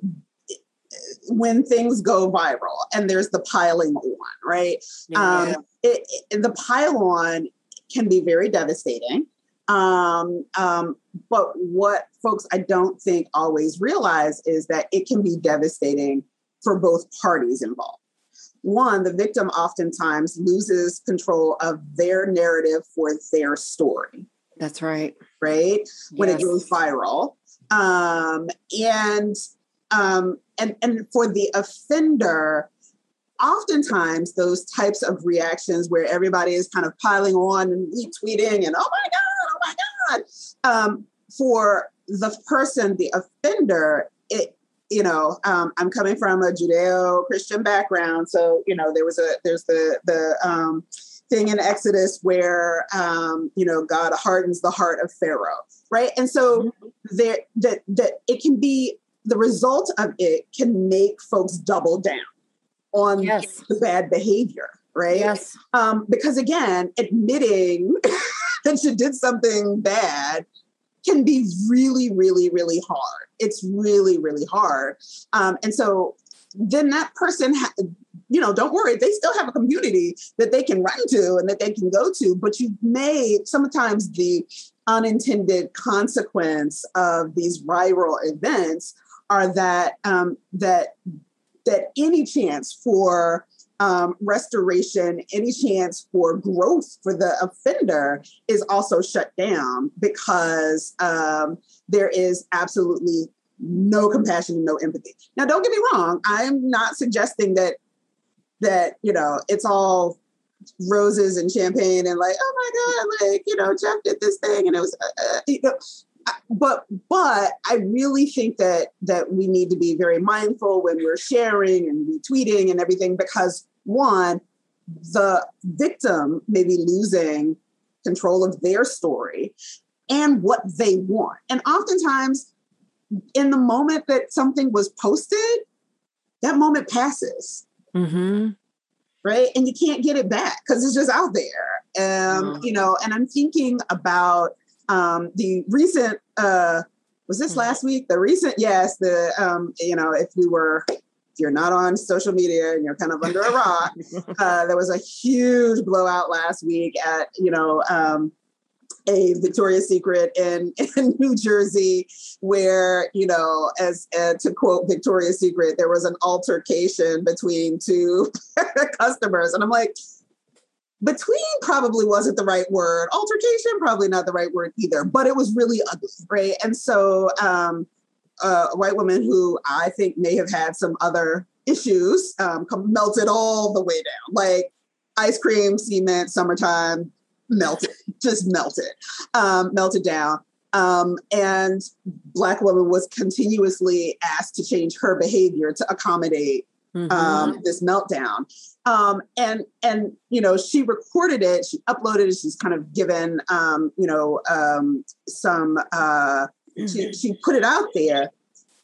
when things go viral and there's the piling on, right? Yeah. Um, it, it, the pile on can be very devastating. Um, um, but what folks I don't think always realize is that it can be devastating for both parties involved. One, the victim oftentimes loses control of their narrative for their story. That's right. Right? When yes. it goes viral. Um, and um, and and for the offender, oftentimes those types of reactions where everybody is kind of piling on and retweeting and oh my god, oh my god, um, for the person, the offender, it you know, um, I'm coming from a Judeo-Christian background, so you know there was a there's the the um, thing in Exodus where um, you know God hardens the heart of Pharaoh, right? And so mm-hmm. there that that it can be the result of it can make folks double down on yes. the bad behavior, right? Yes. Um, because again, admitting <laughs> that you did something bad can be really, really, really hard. It's really, really hard. Um, and so then that person, ha- you know, don't worry, they still have a community that they can run to and that they can go to. But you may sometimes the unintended consequence of these viral events are that um, that that any chance for um, restoration, any chance for growth for the offender is also shut down because um, there is absolutely no compassion and no empathy. Now, don't get me wrong; I'm not suggesting that that you know it's all roses and champagne and like, oh my god, like you know, Jeff did this thing and it was, uh, uh you know, but but I really think that that we need to be very mindful when we're sharing and retweeting and everything because one, the victim may be losing control of their story and what they want. And oftentimes, in the moment that something was posted, that moment passes. Mm-hmm. Right. And you can't get it back because it's just out there. Um, mm-hmm. You know, and I'm thinking about um, the recent, uh, was this mm-hmm. last week? The recent, yes, the, um, you know, if we were, if you're not on social media and you're kind of under a rock, <laughs> uh, there was a huge blowout last week at, you know, um, a Victoria's Secret in, <laughs> in New Jersey, where, you know, as uh, to quote Victoria's Secret, there was an altercation between two <laughs> customers. And I'm like, between probably wasn't the right word. Altercation probably not the right word either but it was really ugly right? And so um, a white woman who i think may have had some other issues um, melted all the way down like ice cream cement summertime melted just melted um, melted down um, and black woman was continuously asked to change her behavior to accommodate mm-hmm. um, this meltdown. Um, and and you know she recorded it, she uploaded it. She's kind of given um, you know um, some. Uh, she, mm-hmm. she put it out there,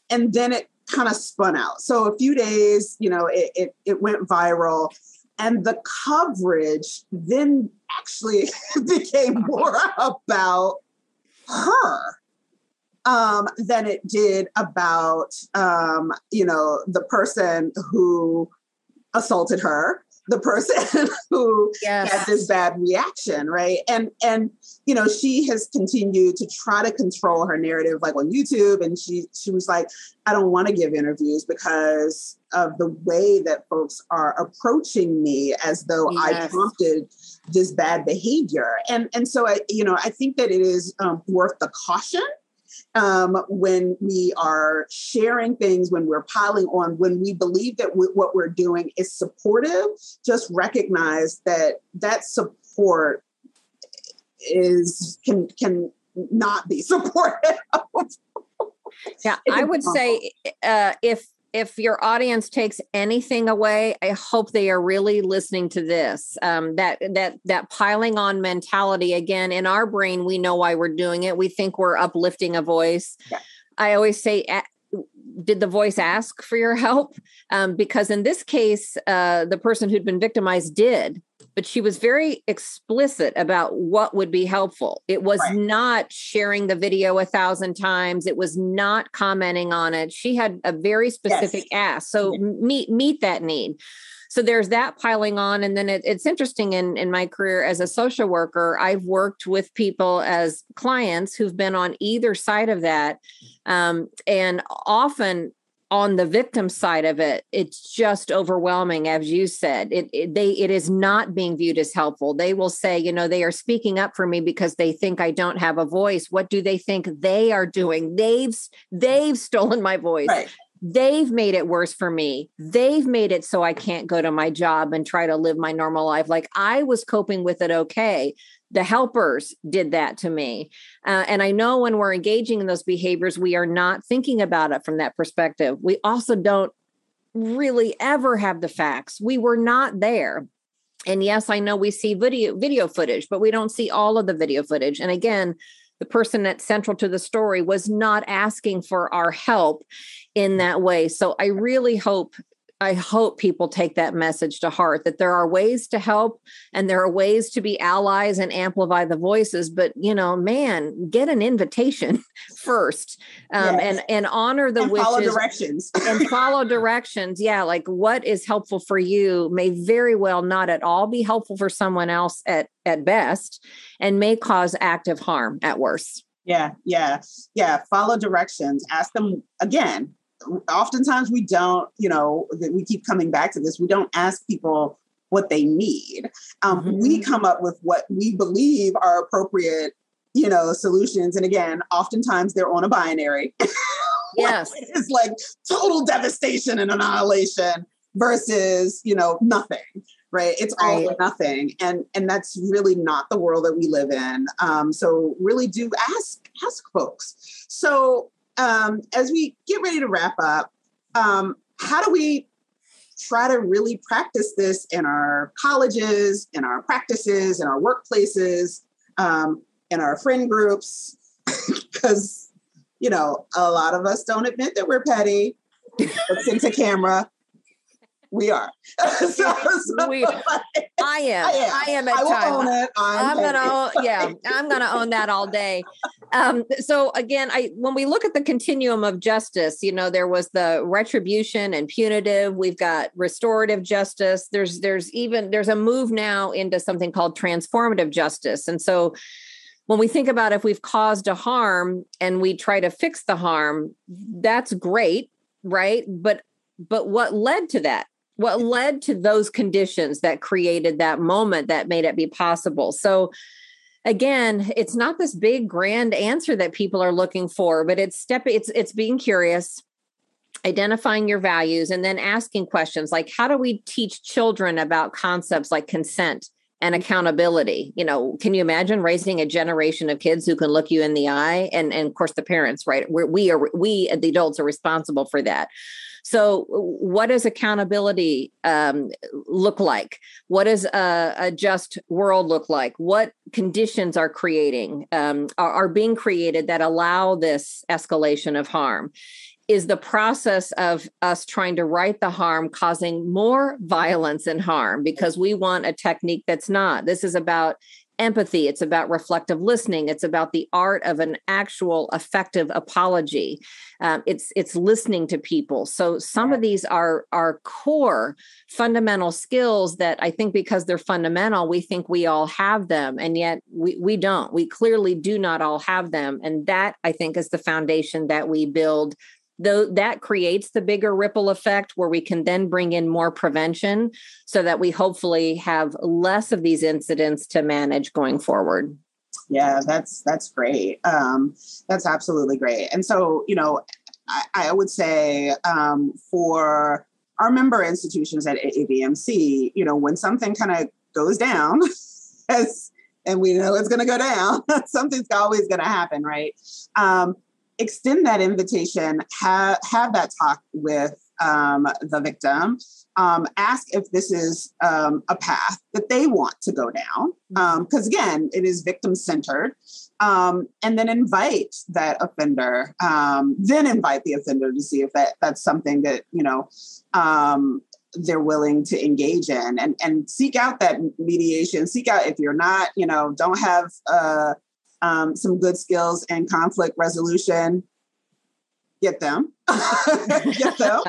and then it kind of spun out. So a few days, you know, it, it, it went viral and the coverage then actually <laughs> became more about her um, than it did about um, you know the person who assaulted her the person <laughs> who yes. had this bad reaction right and and you know she has continued to try to control her narrative like on youtube and she she was like i don't want to give interviews because of the way that folks are approaching me as though yes. i prompted this bad behavior and and so i you know i think that it is um, worth the caution um, when we are sharing things, when we're piling on, when we believe that w- what we're doing is supportive, just recognize that that support is can can not be <laughs> supportive. yeah, I would say uh, if if your audience takes anything away, I hope they are really listening to this. Um, that that that piling on mentality again in our brain, we know why we're doing it. We think we're uplifting a voice. Yeah. I always say, did the voice ask for your help? Um, because in this case, uh, the person who'd been victimized did. But she was very explicit about what would be helpful. It was right. not sharing the video a thousand times. It was not commenting on it. She had a very specific yes. ask. So meet meet that need. So there's that piling on. And then it, it's interesting in, in my career as a social worker, I've worked with people as clients who've been on either side of that. Um, and often on the victim side of it it's just overwhelming as you said. It, it, they it is not being viewed as helpful. They will say you know they are speaking up for me because they think i don't have a voice. What do they think they are doing? They've they've stolen my voice. Right. they've made it worse for me. They've made it so i can't go to my job and try to live my normal life. Like i was coping with it okay the helpers did that to me. Uh, and I know when we're engaging in those behaviors, we are not thinking about it from that perspective. We also don't really ever have the facts. We were not there. And yes, I know we see video video footage, but we don't see all of the video footage. And again, the person that's central to the story was not asking for our help in that way. So I really hope I hope people take that message to heart that there are ways to help and there are ways to be allies and amplify the voices. But you know, man, get an invitation <laughs> first, um, yes. and and honor the and wishes follow directions <laughs> and follow directions. Yeah, like what is helpful for you may very well not at all be helpful for someone else at at best, and may cause active harm at worst. Yeah, yeah, yeah. Follow directions. Ask them again oftentimes we don't, you know, that we keep coming back to this. We don't ask people what they need. Um, mm-hmm. We come up with what we believe are appropriate, you know, solutions. And again, oftentimes they're on a binary. <laughs> Yes. it's like total devastation and annihilation versus, you know, nothing. Right. It's all right. nothing. And and that's really not the world that we live in. Um, so really do ask ask folks. So um, as we get ready to wrap up, um, how do we try to really practice this in our colleges, in our practices, in our workplaces, um, in our friend groups? <laughs> Because, you know, a lot of us don't admit that we're petty. It's into camera we are. <laughs> so, so, we, I am. I am. I am at I times. I'm, I'm gonna own, yeah, I'm gonna own that all day. Um, so again, I when we look at the continuum of justice, you know, there was the retribution and punitive. We've got restorative justice. There's there's even there's a move now into something called transformative justice. And so when we think about if we've caused a harm and we try to fix the harm, that's great, right? But but what led to that what led to those conditions that created that moment that made it be possible. So again it's not this big grand answer that people are looking for but it's step it's it's being curious identifying your values and then asking questions like how do we teach children about concepts like consent and mm-hmm. accountability? You know can you imagine raising a generation of kids who can look you in the eye? And and of course the parents right? We're, we are we the adults are responsible for that so, what does accountability um, look like? What does a, a, just world look like? What conditions are creating um, are, are being created that allow this escalation of harm? Is the process of us trying to right the harm causing more violence and harm because we want a technique that's not? This is about empathy it's about reflective listening it's about the art of an actual effective apology. Um, it's it's listening to people. So some of these are are core fundamental skills that i think because they're fundamental we think we all have them and yet we, we don't. We clearly do not all have them and that i think is the foundation that we build though that creates the bigger ripple effect where we can then bring in more prevention so that we hopefully have less of these incidents to manage going forward. Yeah that's that's great. Um, that's absolutely great. And so you know i, I would say um, for our member institutions at AAVMC you know when something kind of goes down <laughs> as and we know it's going to go down <laughs> something's always going to happen right? Um, extend that invitation, have, have that talk with um, the victim, um, ask if this is um, a path that they want to go down. Because mm-hmm. um, again, it is victim centered. Um, and then invite that offender, um, then invite the offender to see if that, that's something that, you know, they're willing to engage in and and seek out that mediation seek out if you're not you know don't have uh, um, some good skills in conflict resolution get them <laughs> get them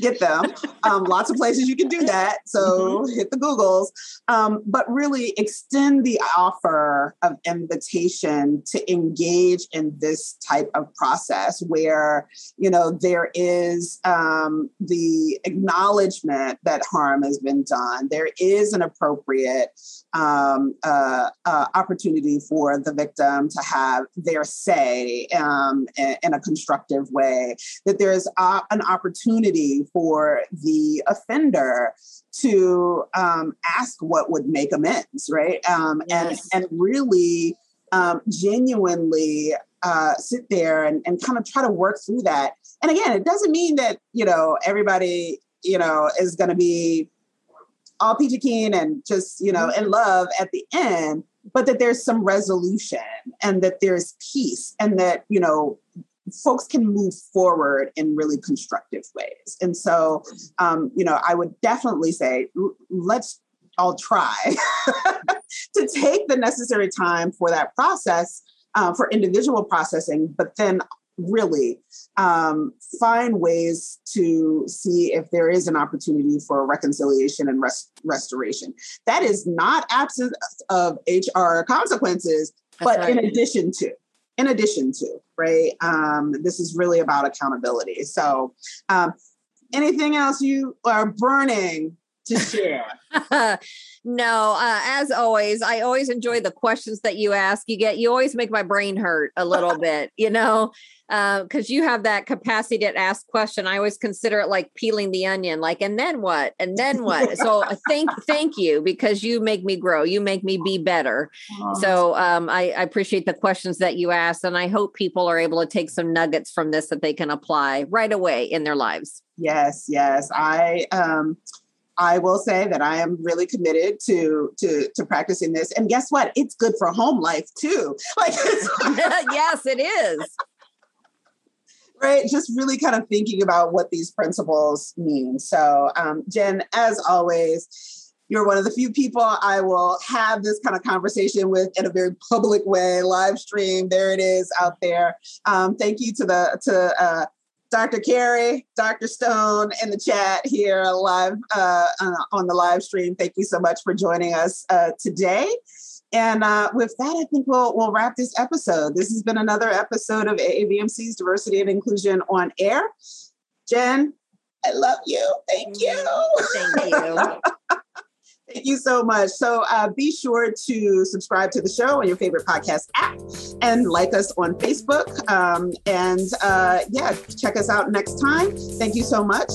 get them. Um, lots of places you can do that. So mm-hmm. hit the Googles. Um, but really extend the offer of invitation to engage in this type of process where, you know, there is um, the acknowledgement that harm has been done. There is an appropriate um, uh, uh, opportunity for the victim to have their say um, in, in, a constructive way, that there's uh, an opportunity for the offender to um, ask what would make amends, right? Um, yes. And, and really um, genuinely uh, sit there and, and kind of try to work through that. And again, it doesn't mean that, you know, everybody, you know, is going to be all peachy keen and just, you know, mm-hmm. in love at the end, but that there's some resolution and that there's peace and that, you know, folks can move forward in really constructive ways. And so, um, you know, I would definitely say let's all try <laughs> to take the necessary time for that process uh, for individual processing, but then really um, find ways to see if there is an opportunity for reconciliation and rest- restoration. That is not absent of HR consequences, That's but right. in addition to. In addition to, right? Um, this is really about accountability. So, um, anything else you are burning to share? <laughs> no, uh, as always, I always enjoy the questions that you ask. You get, you always make my brain hurt a little <laughs> bit, you know, because uh, you have that capacity to ask question. I always consider it like peeling the onion, like, and then what, and then what. so uh, <laughs> thank, thank you because you make me grow. You make me be better. So um, I, I appreciate the questions that you ask, and I hope people are able to take some nuggets from this that they can apply right away in their lives. Yes, yes. I um I will say that I am really committed to to to practicing this. And guess what? It's good for home life too. <laughs> <laughs> Like yes, it is. right just really kind of thinking about what these principles mean so um, jen as always you're one of the few people i will have this kind of conversation with in a very public way live stream there it is out there um, thank you to the to uh, Dr. Carey, Dr. Stone in the chat here live uh, uh, on the live stream. Thank you so much for joining us uh, today. And uh, with that, I think we'll we'll wrap this episode. This has been another episode of AAVMC's Diversity and Inclusion on Air. Jen, I love you. Thank you. Thank you. <laughs> Thank you so much. So uh, be sure to subscribe to the show on your favorite podcast app and like us on Facebook. Um, and uh, yeah, check us out next time. Thank you so much.